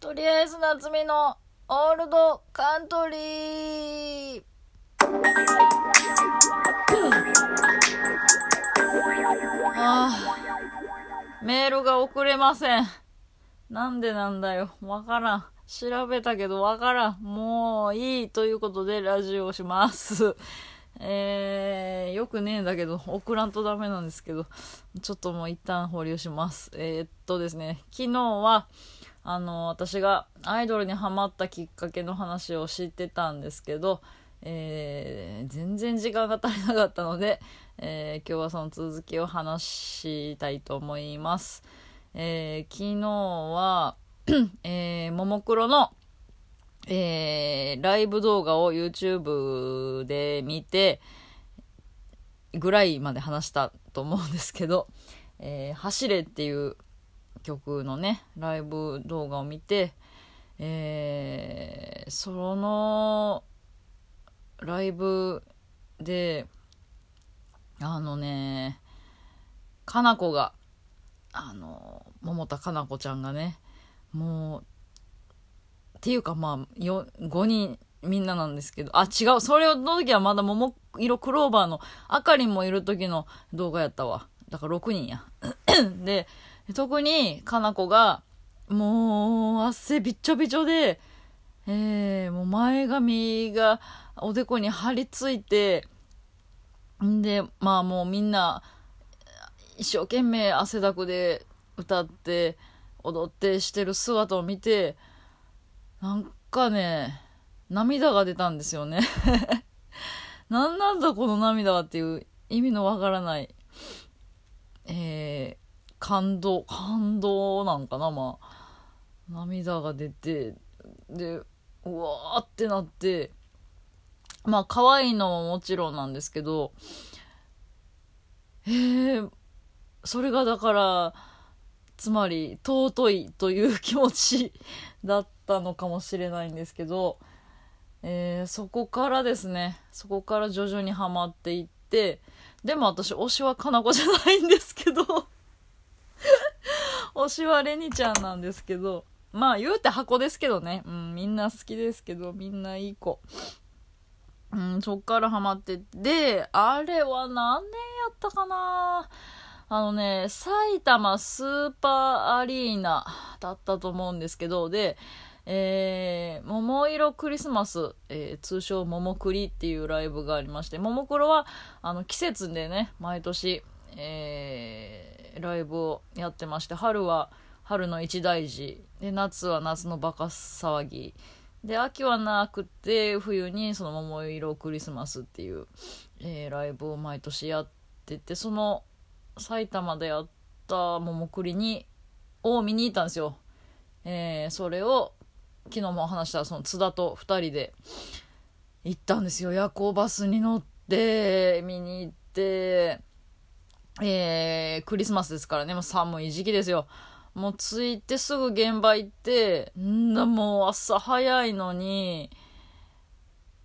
とりあえず夏美のオールドカントリー。ああ、メールが送れません。なんでなんだよ。わからん。調べたけどわからん。もういいということでラジオをします。えー、よくねえんだけど、送らんとダメなんですけど、ちょっともう一旦保留します。えー、っとですね、昨日は、あの、私がアイドルにハマったきっかけの話を知ってたんですけど、えー、全然時間が足りなかったので、えー、今日はその続きを話したいと思います。えー、昨日は、えー、ももクロの、えー、ライブ動画を YouTube で見て、ぐらいまで話したと思うんですけど、えー、走れっていう曲のね、ライブ動画を見て、えー、その、ライブで、あのね、かなこが、あの、桃田かな子ちゃんがね、もう、っていうかまあ、よ、5人みんななんですけど、あ、違う、それの時はまだ桃色クローバーのあかりんもいる時の動画やったわ。だから6人や。で、特にかな子が、もう、汗びっちょびちょで、えー、もう前髪がおでこに張り付いて、んで、まあもうみんな、一生懸命汗だくで歌って、踊ってしてる姿を見て、なんかね、涙が出たんですよね。何なんだこの涙はっていう意味のわからない、えー、感動、感動なんかな、まあ。涙が出て、で、うわーってなって、まあ、可愛いのももちろんなんですけど、えー、それがだから、つまり尊いという気持ちだったのかもしれないんですけど、えー、そこからですね、そこから徐々にはまっていって、でも私推しはかな子じゃないんですけど。推しはレニちゃんなんですけど、まあ言うて箱ですけどね、うん、みんな好きですけど、みんないい子。うん、そっからハマって、で、あれは何年やったかな？あのね、埼玉スーパーアリーナだったと思うんですけど、で、えー、桃色クリスマス、えー、通称桃クリっていうライブがありまして、ももクロは、あの、季節でね、毎年、えー、ライブをやってまして、春は春の一大事、で、夏は夏のバカ騒ぎ、で、秋はなくて、冬にその桃色クリスマスっていう、えー、ライブを毎年やってて、その埼玉でやった桃栗に、を見に行ったんですよ。えー、それを、昨日も話したその津田と2人で行ったんですよ。夜行バスに乗って、見に行って、えー、クリスマスですからね、もう寒い時期ですよ。もう着いてすぐ現場行って、んだもう朝早いのに、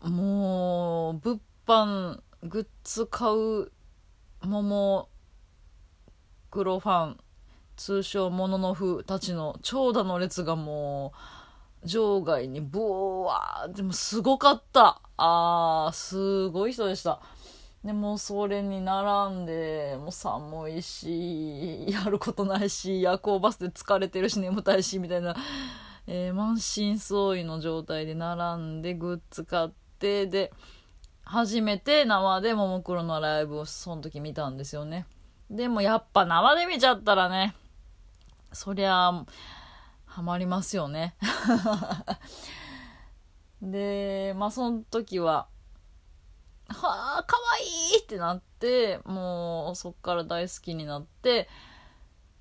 もう、物販、グッズ買う、桃黒ファン、通称モノノフたちの長蛇の列がもう、場外にブワー、でもすごかった。あー、すごい人でした。でもそれに並んで、もう寒いし、やることないし、夜行バスで疲れてるし眠たいし、みたいな、えー、満身創痍の状態で並んでグッズ買って、で、初めて生でももクロのライブをその時見たんですよね。でもやっぱ生で見ちゃったらね、そりゃ、ハマりますよね。で、まあその時は、はあ、かわいいってなって、もうそっから大好きになって、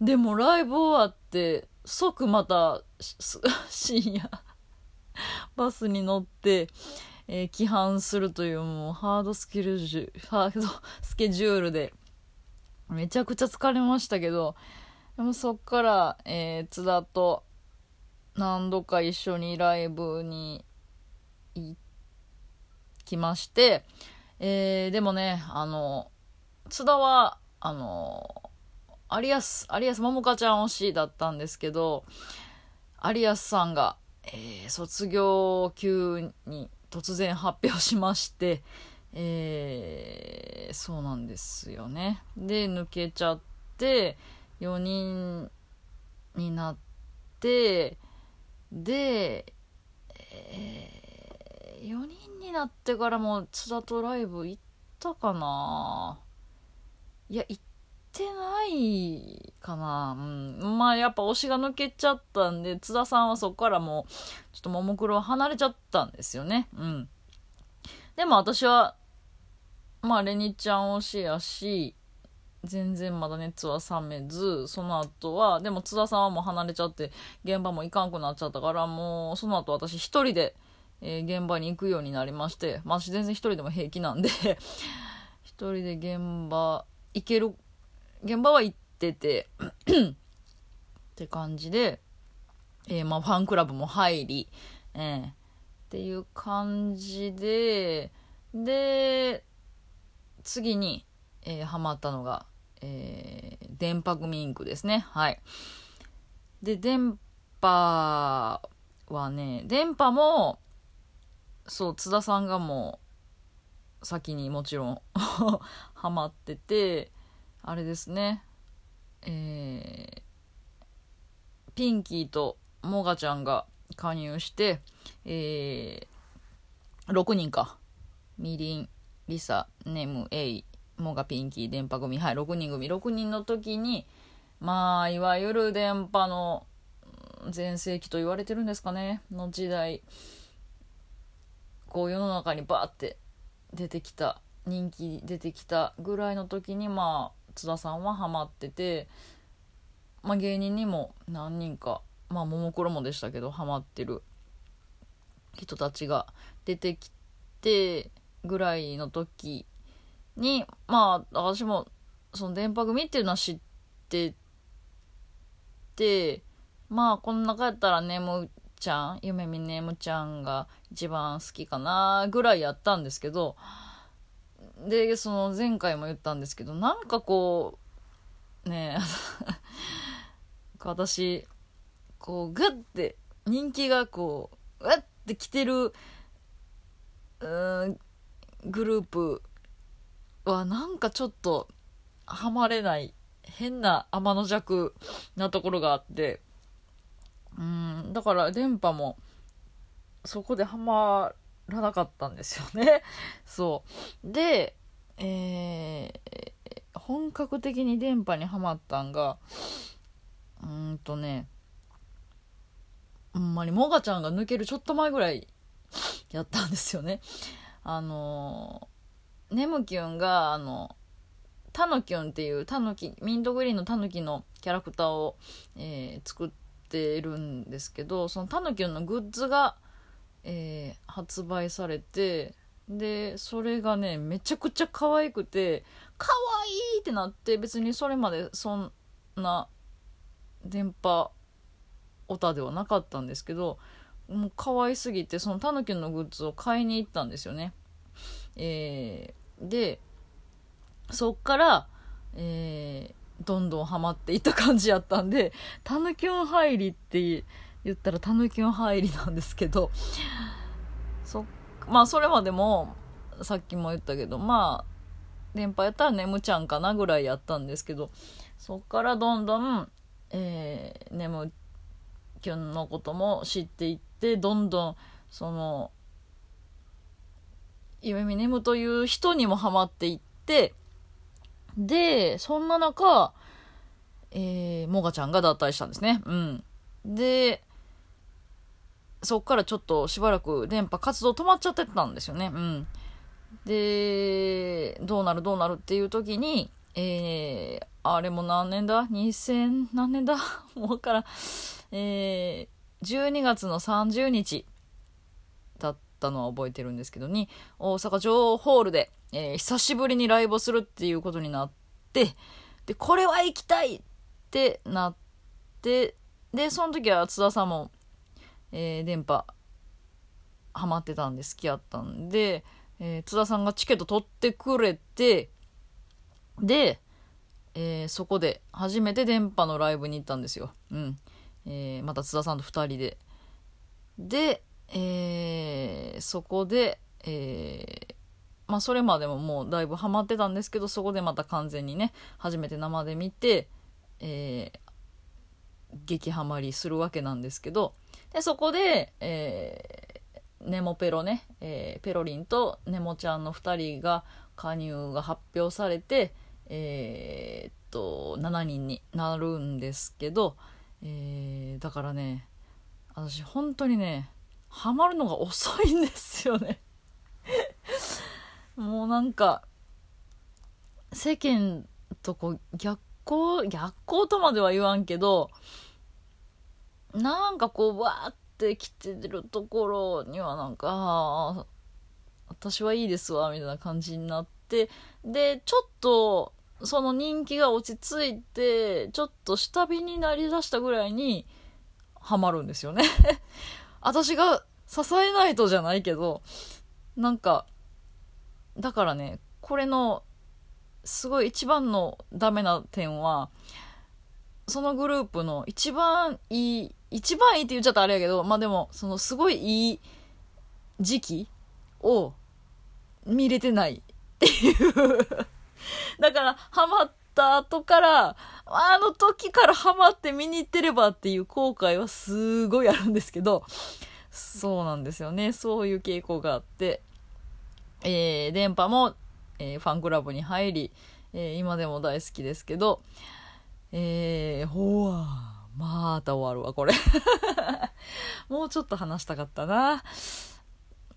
でもライブ終わって、即また深夜バスに乗って、えー、規範するというもうハードスキルジュ、ハードスケジュールでめちゃくちゃ疲れましたけど、でもそっから、えー、津田と何度か一緒にライブに行きまして、えー、でもね、あの、津田は、あの、有安、有安桃香ちゃん推しだったんですけど、有安さんが、えー、卒業級に突然発表しまして、えー、そうなんですよね。で、抜けちゃって、4人になって、で、えー、4人になってからも津田とライブ行ったかないや、行ってないかな。うん。まあやっぱ推しが抜けちゃったんで、津田さんはそこからもう、ちょっとももクロ離れちゃったんですよね。うん。でも私は、まあレニちゃん推しやし、全然まだ熱は冷めず、その後は、でも津田さんはもう離れちゃって、現場も行かんくなっちゃったから、もうその後私一人で、えー、現場に行くようになりまして、まあ私全然一人でも平気なんで 一人で現場行ける現場は行ってて って感じで、えー、まあファンクラブも入り、えー、っていう感じでで次に、えー、ハマったのが、えー、電波組インクですね。はい。で電波はね電波もそう津田さんがもう先にもちろん ハマっててあれですねえー、ピンキーとモガちゃんが加入して、えー、6人か。みりん、リサ、ネム、エイ、モガ、ピンキー、でんぱ組、はい、6人組。6人の時に、まあ、いわゆる電波の全盛期と言われてるんですかね、の時代、こう世の中にバーって出てきた、人気出てきたぐらいの時に、まあ、津田さんはハマってて、まあ、芸人にも何人かまあももクロもでしたけどハマってる人たちが出てきてぐらいの時にまあ私もその電波組っていうのは知っててまあこの中やったらねむちゃん夢見ねむちゃんが一番好きかなぐらいやったんですけどで、その前回も言ったんですけど、なんかこう、ね私、こう、グッて、人気がこう、うって来てる、うん、グループはなんかちょっと、ハマれない、変な天の弱なところがあって、うん、だから電波も、そこでハマらなかったんですよね。そう。で、えー、本格的に電波にはまったんが、うんとね、ほんまにもがちゃんが抜けるちょっと前ぐらいやったんですよね。あのー、ネムキュンが、あの、タヌキュンっていうタヌキ、ミントグリーンのタヌキのキャラクターを、えー、作ってるんですけど、そのタヌキュンのグッズが、えー、発売されてでそれがねめちゃくちゃ可愛くて可愛いってなって別にそれまでそんな電波オタではなかったんですけどもう可愛すぎてそのタヌキのグッズを買いに行ったんですよね。えー、でそっから、えー、どんどんハマっていった感じやったんで タヌキョン入りって言ったらたぬきの入りなんですけど そまあそれまでもさっきも言ったけどまあ電波やったらねむちゃんかなぐらいやったんですけどそっからどんどん、えー、ねむきゅんのことも知っていってどんどんその夢見ねむという人にもハマっていってでそんな中えー、もがちゃんが脱退したんですね。うん。で、そっからちょっとしばらく電波活動止まっちゃってたんですよね。うん。で、どうなるどうなるっていう時に、えー、あれも何年だ ?2000 何年だ？もうから。えー、12月の30日ったのは覚えてるんですけどに、大阪城ホールで、えー、久しぶりにライブをするっていうことになって、で、これは行きたいってなって、で、その時は津田さんもえー、電波ハマってたんで好きやったんで、えー、津田さんがチケット取ってくれてで、えー、そこで初めて電波のライブに行ったんですよ。うんえー、また津田さんと2人でで、えー、そこで、えー、まあそれまでももうだいぶハマってたんですけどそこでまた完全にね初めて生で見て、えー、激ハマりするわけなんですけどでそこで、えー、ネモペロね、えー、ペロリンとネモちゃんの2人が加入が発表されてえー、っと7人になるんですけど、えー、だからね私本当にねハマるのが遅いんですよね。もうなんか世間とこう逆行逆行とまでは言わんけどなんかこうわーって来てるところにはなんか私はいいですわみたいな感じになってでちょっとその人気が落ち着いてちょっと下火になりだしたぐらいにハマるんですよね。私が支えないとじゃないけどなんかだからねこれのすごい一番のダメな点はそのグループの一番いい一番いいって言っちゃったらあれやけどまあでもそのすごいいい時期を見れてないっていう。だからハマった後からあの時からハマって見に行ってればっていう後悔はすごいあるんですけどそうなんですよね。そういう傾向があって。えー、電波も、えー、ファンクラブに入り、えー、今でも大好きですけど、えー、ほわまた終わるわ、これ。もうちょっと話したかったな。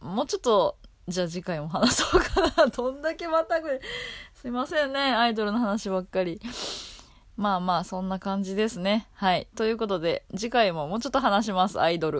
もうちょっと、じゃあ次回も話そうかな。どんだけまたぐすいませんね。アイドルの話ばっかり。まあまあ、そんな感じですね。はい。ということで、次回ももうちょっと話します、アイドル。